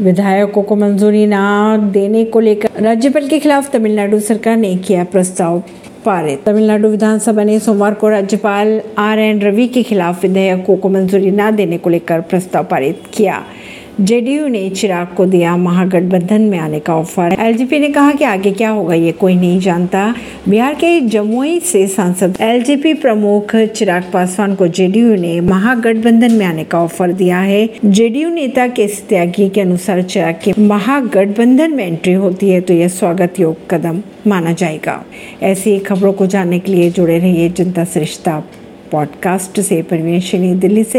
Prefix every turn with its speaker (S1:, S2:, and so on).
S1: विधायकों को मंजूरी ना देने को लेकर राज्यपाल के खिलाफ तमिलनाडु सरकार ने किया प्रस्ताव पारित। तमिलनाडु विधानसभा ने सोमवार को राज्यपाल आर एन रवि के खिलाफ विधेयकों को मंजूरी न देने को लेकर प्रस्ताव पारित किया। जेडीयू ने चिराग को दिया महागठबंधन में आने का ऑफ़र। एलजेपी ने कहा कि आगे क्या होगा, ये कोई नहीं जानता। बिहार के जमुई से सांसद एलजेपी प्रमुख चिराग पासवान को जेडीयू ने महागठबंधन में आने का ऑफ़र दिया है। जेडीयू नेता के त्यागी के अनुसार चिराग के महागठबंधन में एंट्री होती है तो यह स्वागत योग कदम माना जाएगा। ऐसी खबरों को जानने के लिए जुड़े रहिए जनता सरिश्ता पॉडकास्ट से। परवीन दिल्ली से।